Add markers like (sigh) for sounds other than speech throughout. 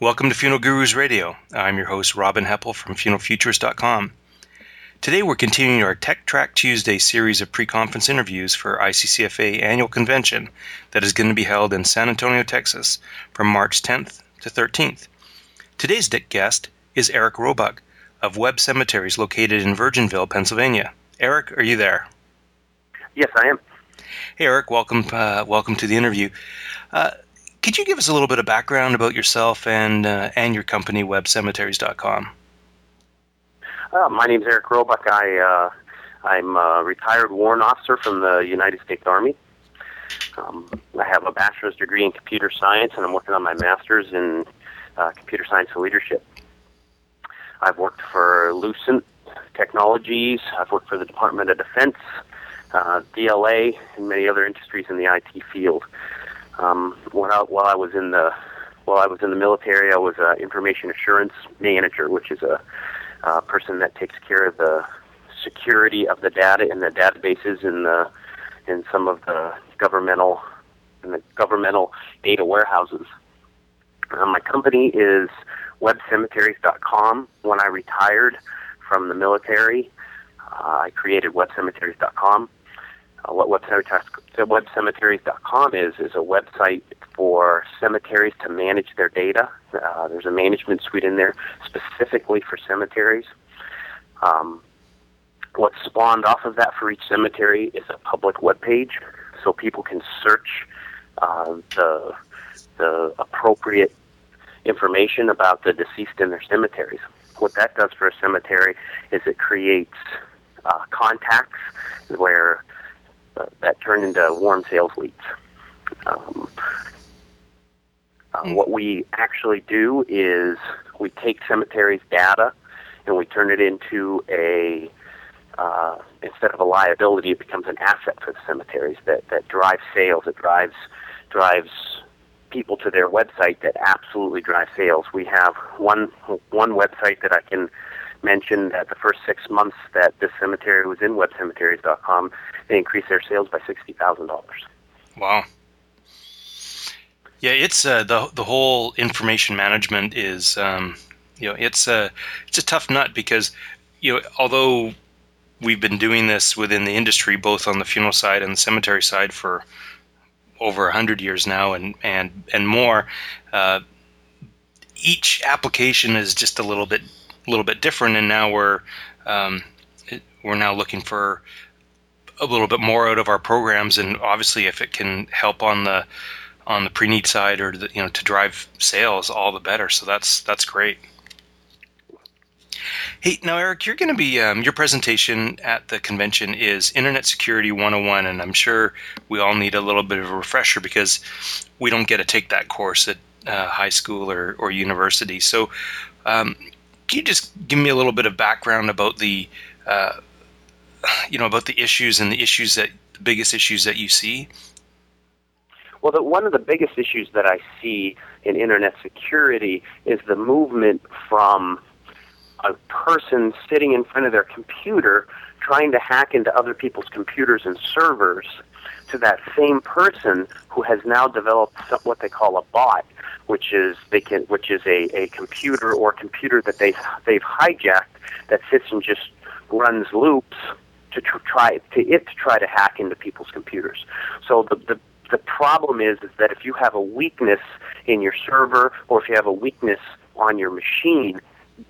Welcome to Funeral Gurus Radio. I'm your host, Robin Heppell from funeralfutures.com. Today we're continuing our Tech Track Tuesday series of pre-conference interviews for ICCFA annual convention that is going to be held in San Antonio, Texas from March 10th to 13th. Today's guest is Eric Robuck of Web Cemeteries located in Virginville, Pennsylvania. Eric, are you there? Yes, I am. Hey, Eric, welcome, uh, welcome to the interview. Uh, could you give us a little bit of background about yourself and uh, and your company, WebCemeteries.com? Uh, my name is Eric Robuck. I uh, I'm a retired warrant officer from the United States Army. Um, I have a bachelor's degree in computer science, and I'm working on my master's in uh, computer science and leadership. I've worked for Lucent Technologies. I've worked for the Department of Defense, uh, DLA, and many other industries in the IT field. Um, while, I, while I was in the while I was in the military, I was an information assurance manager, which is a, a person that takes care of the security of the data in the databases in the in some of the governmental in the governmental data warehouses. Uh, my company is webcemeteries.com. When I retired from the military, uh, I created webcemeteries.com. Uh, what Web Cemeteries, webcemeteries.com is is a website for cemeteries to manage their data. Uh, there's a management suite in there specifically for cemeteries. Um, what spawned off of that for each cemetery is a public web page, so people can search uh, the the appropriate information about the deceased in their cemeteries. What that does for a cemetery is it creates uh, contacts where uh, that turned into warm sales leads. Um, uh, mm. What we actually do is we take cemeteries data and we turn it into a uh, instead of a liability, it becomes an asset for the cemeteries that that drives sales. It drives drives people to their website that absolutely drive sales. We have one one website that I can mention that the first six months that this cemetery was in webcemeteries.com, they increased their sales by sixty thousand dollars. Wow. Yeah, it's uh, the the whole information management is um, you know it's a it's a tough nut because you know although we've been doing this within the industry both on the funeral side and the cemetery side for over a hundred years now and and and more. Uh, each application is just a little bit a little bit different, and now we're um, we're now looking for a little bit more out of our programs, and obviously, if it can help on the on the pre-need side or the, you know to drive sales, all the better. So that's that's great. Hey, now Eric, you're going to be um, your presentation at the convention is Internet Security 101, and I'm sure we all need a little bit of a refresher because we don't get to take that course at uh, high school or, or university. So, um, can you just give me a little bit of background about the, uh, you know, about the issues and the issues that the biggest issues that you see? Well, the, one of the biggest issues that I see in internet security is the movement from a person sitting in front of their computer trying to hack into other people's computers and servers to that same person who has now developed what they call a bot, which is they can which is a, a computer or computer that they they've hijacked that sits and just runs loops to tr- try to it to try to hack into people's computers. So the, the the problem is is that if you have a weakness in your server or if you have a weakness on your machine,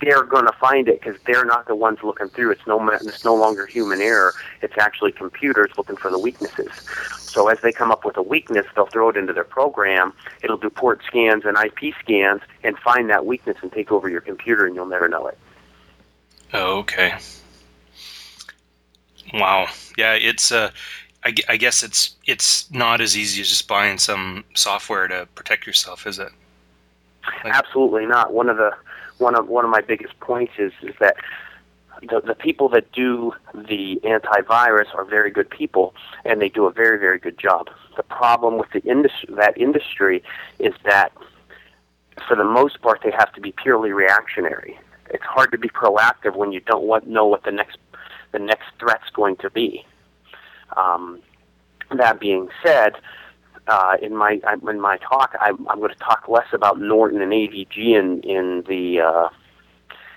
they're going to find it because they're not the ones looking through. It's no it's no longer human error. It's actually computers looking for the weaknesses. So as they come up with a weakness, they'll throw it into their program. It'll do port scans and IP scans and find that weakness and take over your computer, and you'll never know it. Oh, okay. Wow. Yeah, it's. Uh, I, I guess it's it's not as easy as just buying some software to protect yourself, is it? Like, Absolutely not. One of the one of one of my biggest points is is that the, the people that do the antivirus are very good people, and they do a very very good job. The problem with the industry that industry is that for the most part they have to be purely reactionary. It's hard to be proactive when you don't want, know what the next the next threat's going to be. Um, that being said, uh, in my in my talk, I'm, I'm going to talk less about Norton and AVG in in the uh,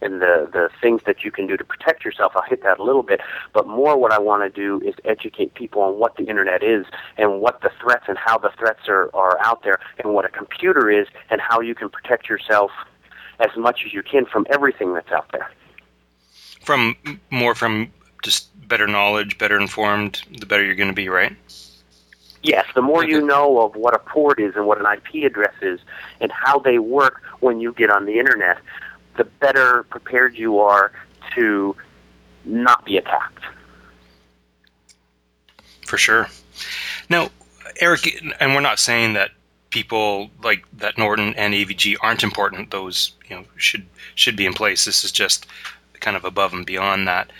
in the the things that you can do to protect yourself. I'll hit that a little bit, but more what I want to do is educate people on what the internet is and what the threats and how the threats are are out there and what a computer is and how you can protect yourself as much as you can from everything that's out there. From more from just better knowledge, better informed, the better you're going to be, right? Yes, the more you mm-hmm. know of what a port is and what an IP address is and how they work when you get on the internet, the better prepared you are to not be attacked. For sure. Now, Eric, and we're not saying that people like that Norton and AVG aren't important. Those you know should should be in place. This is just kind of above and beyond that.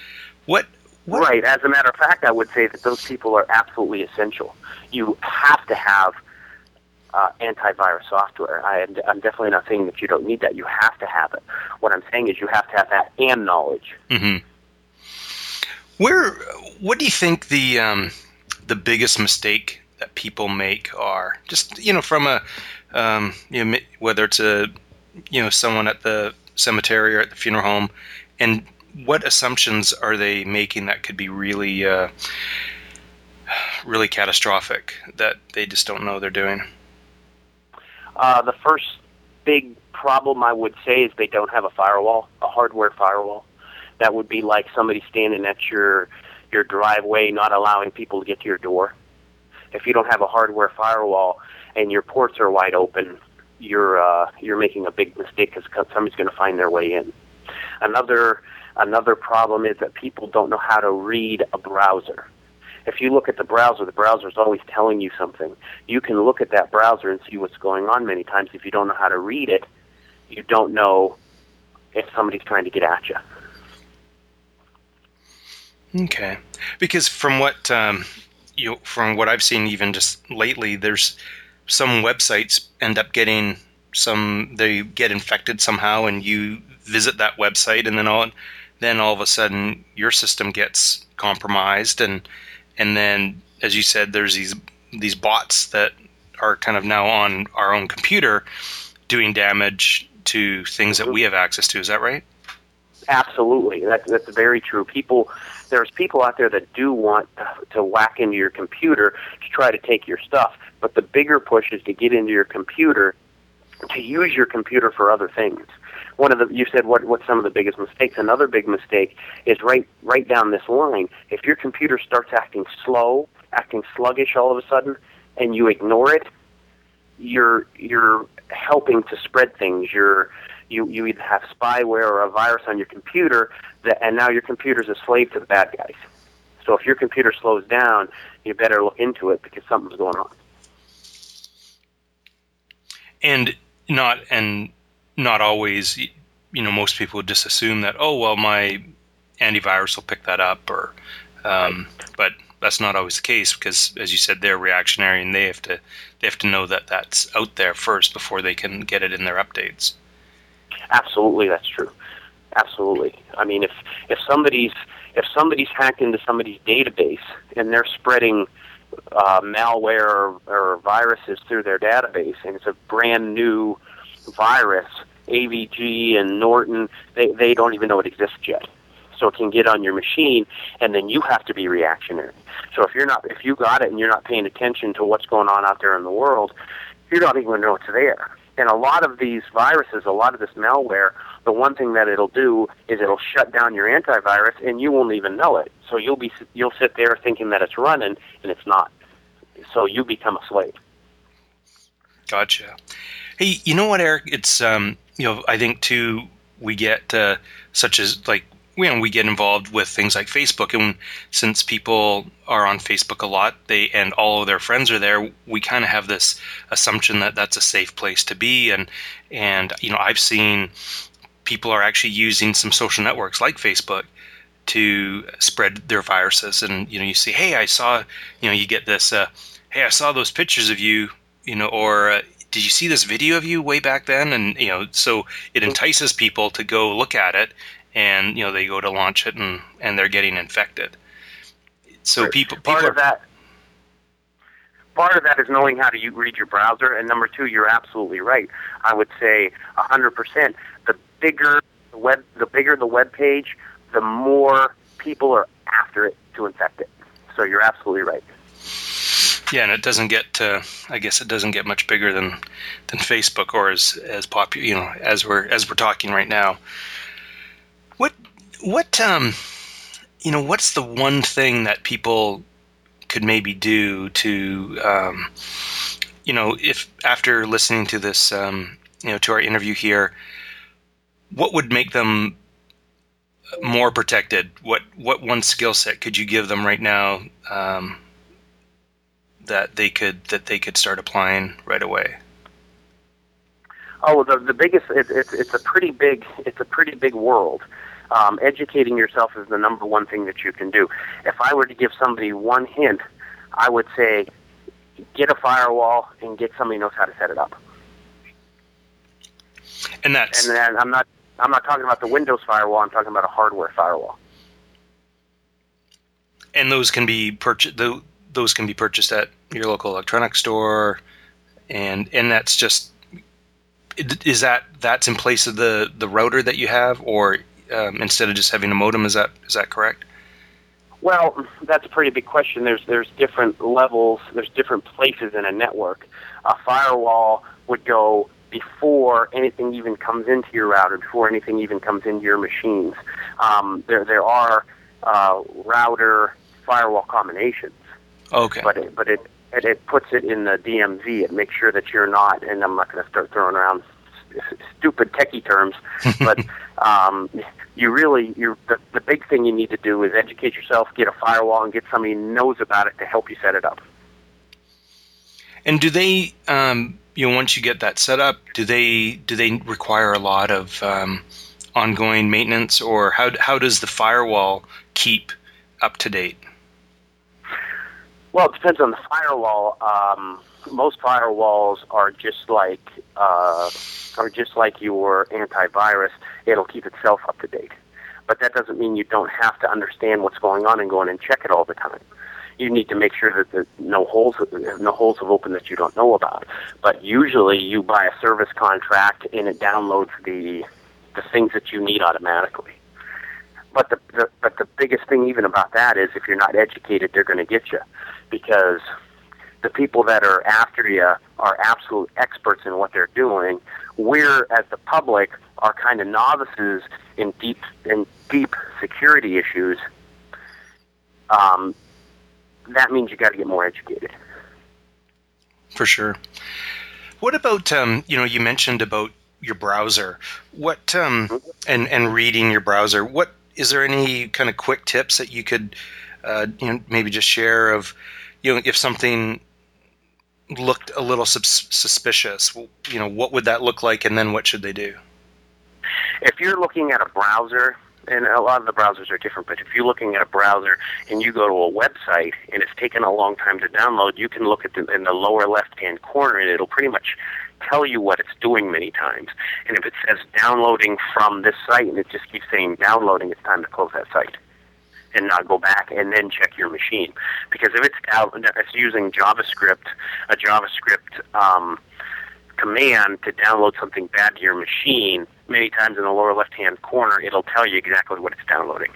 What what? Right. As a matter of fact, I would say that those people are absolutely essential. You have to have uh, antivirus software. I, am definitely not saying that you don't need that. You have to have it. What I'm saying is you have to have that and knowledge. Mm-hmm. Where? What do you think the um, the biggest mistake that people make are? Just you know, from a um, you know, whether it's a you know someone at the cemetery or at the funeral home, and what assumptions are they making that could be really uh, really catastrophic that they just don't know they're doing? Uh, the first big problem I would say is they don't have a firewall, a hardware firewall. That would be like somebody standing at your your driveway, not allowing people to get to your door. If you don't have a hardware firewall and your ports are wide open, you're uh, you're making a big mistake because somebody's going to find their way in. Another Another problem is that people don't know how to read a browser. If you look at the browser, the browser is always telling you something. You can look at that browser and see what's going on many times. If you don't know how to read it, you don't know if somebody's trying to get at you. Okay, because from what um, you from what I've seen, even just lately, there's some websites end up getting some they get infected somehow, and you visit that website, and then all then all of a sudden your system gets compromised. And and then as you said there's these these bots that are kind of now on our own computer doing damage to things that we have access to. Is that right? Absolutely. That, that's very true. People there's people out there that do want to whack into your computer to try to take your stuff. But the bigger push is to get into your computer to use your computer for other things one of the you said what what's some of the biggest mistakes. Another big mistake is right right down this line. If your computer starts acting slow, acting sluggish all of a sudden, and you ignore it, you're you're helping to spread things. You're you you either have spyware or a virus on your computer that and now your computer's a slave to the bad guys. So if your computer slows down, you better look into it because something's going on. And not and not always you know most people just assume that oh well my antivirus will pick that up or um, but that's not always the case because as you said they're reactionary and they have to they have to know that that's out there first before they can get it in their updates. Absolutely that's true. Absolutely. I mean if if somebody's if somebody's hacked into somebody's database and they're spreading uh, malware or, or viruses through their database and it's a brand new virus, AVG and Norton, they, they don't even know it exists yet. So it can get on your machine, and then you have to be reactionary. So if you're not, if you got it and you're not paying attention to what's going on out there in the world, you don't even going to know it's there. And a lot of these viruses, a lot of this malware, the one thing that it'll do is it'll shut down your antivirus, and you won't even know it. So you'll be you'll sit there thinking that it's running, and it's not. So you become a slave. Gotcha. Hey, you know what, Eric? It's um, you know, I think too we get uh, such as like you know we get involved with things like Facebook, and since people are on Facebook a lot, they and all of their friends are there, we kind of have this assumption that that's a safe place to be, and and you know I've seen people are actually using some social networks like Facebook to spread their viruses, and you know you see, hey, I saw, you know, you get this, uh, hey, I saw those pictures of you, you know, or uh, did you see this video of you way back then? And you know, so it entices people to go look at it, and you know, they go to launch it, and and they're getting infected. So people, people part are, of that part of that is knowing how to you read your browser, and number two, you're absolutely right. I would say 100%. The bigger the web, the bigger the web page, the more people are after it to infect it. So you're absolutely right. Yeah, and it doesn't get. Uh, I guess it doesn't get much bigger than than Facebook or as as popular. You know, as we're as we're talking right now. What what um, you know, what's the one thing that people could maybe do to um, you know, if after listening to this, um, you know, to our interview here, what would make them more protected? What what one skill set could you give them right now? Um, that they could that they could start applying right away? Oh, the the biggest it, it, it's a pretty big it's a pretty big world. Um, educating yourself is the number one thing that you can do. If I were to give somebody one hint, I would say get a firewall and get somebody who knows how to set it up. And that's and then I'm not I'm not talking about the Windows firewall. I'm talking about a hardware firewall. And those can be purchased. Those can be purchased at your local electronics store, and and that's just is that that's in place of the the router that you have, or um, instead of just having a modem? Is that is that correct? Well, that's a pretty big question. There's there's different levels. There's different places in a network. A firewall would go before anything even comes into your router, before anything even comes into your machines. Um, there there are uh, router firewall combinations. Okay. But it, but it, it it puts it in the DMZ. It makes sure that you're not. And I'm not going to start throwing around stupid techie terms, (laughs) but um, you really you the, the big thing you need to do is educate yourself, get a firewall, and get somebody who knows about it to help you set it up. And do they, um, you know, once you get that set up, do they do they require a lot of um, ongoing maintenance, or how how does the firewall keep up to date? Well, it depends on the firewall. Um, most firewalls are just like uh, are just like your antivirus. It'll keep itself up to date, but that doesn't mean you don't have to understand what's going on and go in and check it all the time. You need to make sure that the, no holes no holes have opened that you don't know about. But usually, you buy a service contract and it downloads the the things that you need automatically. But the, the but the biggest thing even about that is if you're not educated, they're going to get you because the people that are after you are absolute experts in what they're doing. We're, as the public, are kind of novices in deep in deep security issues. Um, that means you got to get more educated. For sure. What about um, you know you mentioned about your browser? What um, mm-hmm. and and reading your browser? What is there any kind of quick tips that you could uh, you know maybe just share of you know if something looked a little sus- suspicious, you know, what would that look like, and then what should they do? If you're looking at a browser, and a lot of the browsers are different, but if you're looking at a browser and you go to a website and it's taken a long time to download, you can look at the in the lower left-hand corner, and it'll pretty much tell you what it's doing many times. And if it says downloading from this site and it just keeps saying downloading, it's time to close that site and not go back and then check your machine. Because if it's out, it's using JavaScript, a JavaScript um, command to download something bad to your machine, many times in the lower left-hand corner, it'll tell you exactly what it's downloading.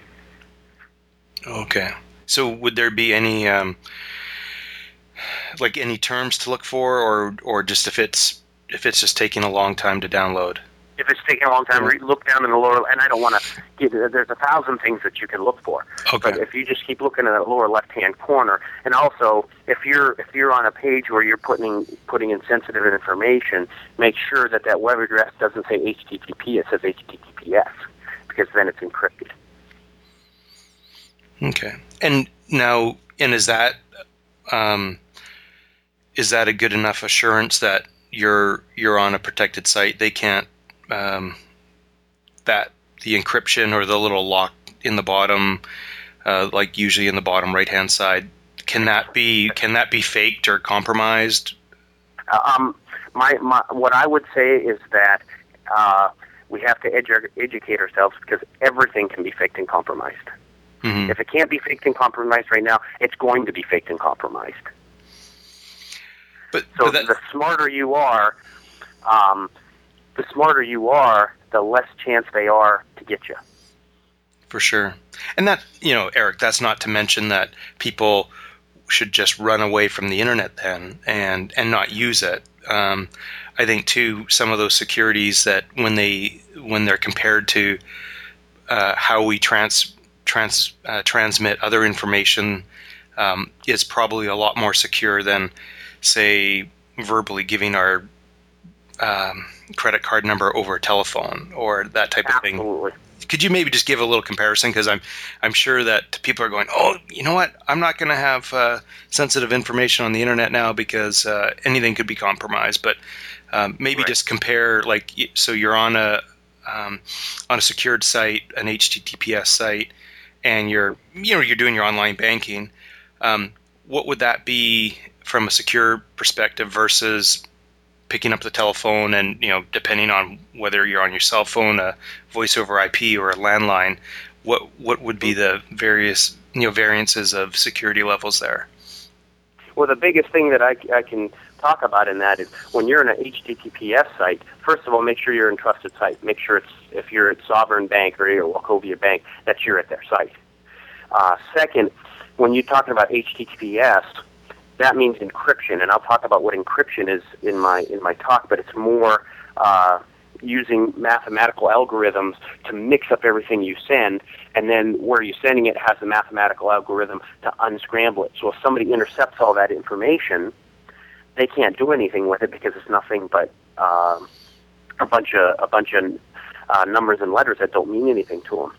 Okay. So would there be any um, like any terms to look for, or or just if it's if it's just taking a long time to download? If it's taking a long time, look down in the lower. And I don't want to get. There's a thousand things that you can look for. Okay. But if you just keep looking at the lower left-hand corner, and also if you're if you're on a page where you're putting putting in sensitive information, make sure that that web address doesn't say HTTP. It says HTTPS because then it's encrypted. Okay. And now, and is that um, is that a good enough assurance that you're you're on a protected site? They can't um, that the encryption or the little lock in the bottom, uh, like usually in the bottom right hand side, can that be can that be faked or compromised? Um, my, my what I would say is that uh, we have to edu- educate ourselves because everything can be faked and compromised. Mm-hmm. If it can't be faked and compromised right now, it's going to be faked and compromised. But, So but that, the smarter you are, um, the smarter you are, the less chance they are to get you. For sure. And that, you know, Eric, that's not to mention that people should just run away from the internet then and and not use it. Um, I think too some of those securities that when they when they're compared to uh, how we trans trans uh, transmit other information um, is probably a lot more secure than say verbally giving our um, credit card number over a telephone or that type of thing Absolutely. could you maybe just give a little comparison because I'm I'm sure that people are going oh you know what I'm not going to have uh, sensitive information on the internet now because uh, anything could be compromised but um, maybe Right. just compare like so you're on a um, on a secured site an HTTPS site and you're you know you're doing your online banking um, what would that be from a secure perspective versus picking up the telephone and you know depending on whether you're on your cell phone a voice over IP or a landline what what would be the various you know variances of security levels there Well, the biggest thing that I, I can talk about in that is when you're in an HTTPS site, first of all, make sure you're in trusted site. Make sure it's if you're at Sovereign Bank or you're at Wachovia Bank, that you're at their site. Uh, second, when you're talking about HTTPS, that means encryption, and I'll talk about what encryption is in my in my talk. But it's more uh, using mathematical algorithms to mix up everything you send, and then where you're sending it has a mathematical algorithm to unscramble it. So if somebody intercepts all that information, they can't do anything with it because it's nothing but uh, a bunch of a bunch of uh, numbers and letters that don't mean anything to them.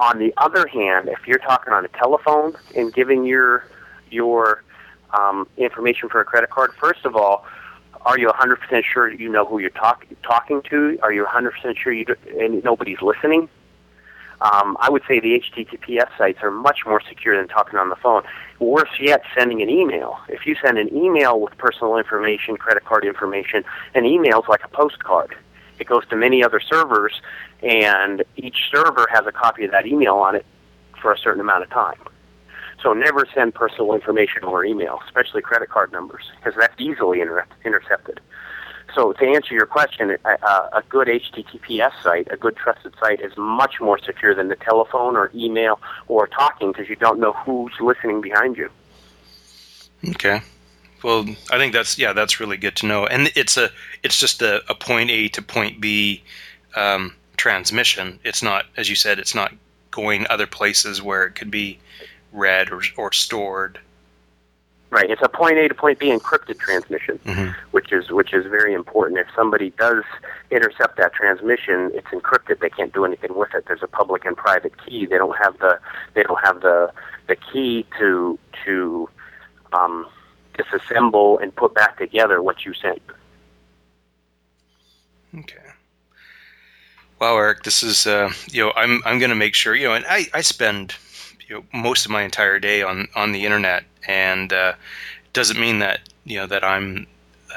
On the other hand, if you're talking on a telephone and giving your your um, information for a credit card, first of all, are you 100% sure you know who you're talk- talking to? Are you 100% sure you do- and nobody's listening? Um, I would say the HTTPS sites are much more secure than talking on the phone. Worse yet, sending an email. If you send an email with personal information, credit card information, an email is like a postcard. It goes to many other servers, and each server has a copy of that email on it for a certain amount of time. So never send personal information over email, especially credit card numbers, because that's easily inter- intercepted. So to answer your question, a, a a good HTTPS site, a good trusted site, is much more secure than the telephone or email or talking because you don't know who's listening behind you. okay well I think that's yeah that's really good to know and it's a it's just a, a point A to point B um, transmission it's not as you said it's not going other places where it could be read or, or stored Right. It's a point A to point B encrypted transmission, Mhm. which is which is very important. If somebody does intercept that transmission, it's encrypted. They can't do anything with it. There's a public and private key. They don't have the they don't have the the key to to um, disassemble and put back together what you sent. Okay. Wow, Eric, this is uh, you know I'm I'm going to make sure you know, and I I spend you know most of my entire day on on the internet, and uh, doesn't mean that you know that I'm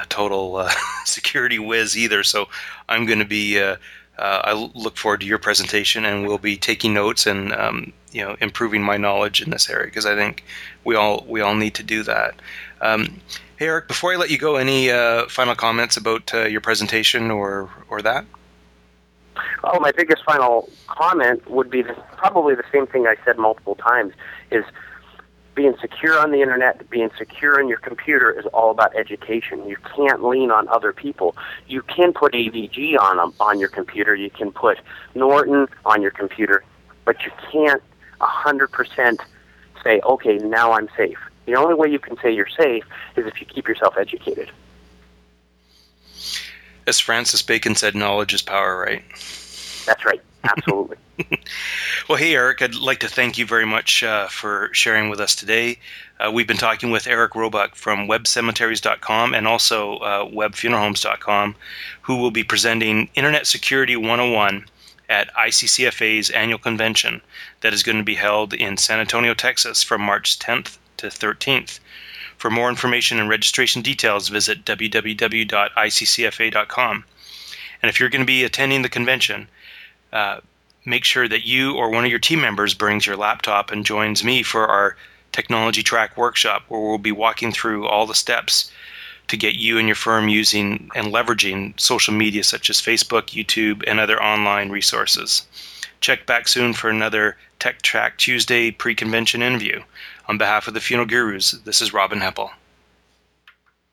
a total uh, (laughs) security whiz either. So I'm going to be. Uh, uh, I look forward to your presentation, and we'll be taking notes and um, you know improving my knowledge in this area because I think we all we all need to do that. Um, hey, Eric, before I let you go, any uh, final comments about uh, your presentation or or that? Oh, my biggest final comment would be probably the same thing I said multiple times: is being secure on the internet, being secure in your computer is all about education. You can't lean on other people. You can put AVG on on your computer. You can put Norton on your computer, but you can't a hundred percent say, "Okay, now I'm safe." The only way you can say you're safe is if you keep yourself educated. As Francis Bacon said, knowledge is power, right? That's right. Absolutely. (laughs) Well, hey, Eric, I'd like to thank you very much uh, for sharing with us today. Uh, we've been talking with Eric Robuck from webcemeteries.com and also uh, webfuneralhomes.com, who will be presenting Internet Security 101 at ICCFA's annual convention that is going to be held in San Antonio, Texas from March 10th to 13th. For more information and registration details, visit www.iccfa.com. And if you're going to be attending the convention, uh, make sure that you or one of your team members brings your laptop and joins me for our technology track workshop, where we'll be walking through all the steps to get you and your firm using and leveraging social media such as Facebook, YouTube, and other online resources. Check back soon for another Tech Track Tuesday pre convention interview. On behalf of the Funeral Gurus, this is Robin Heppell.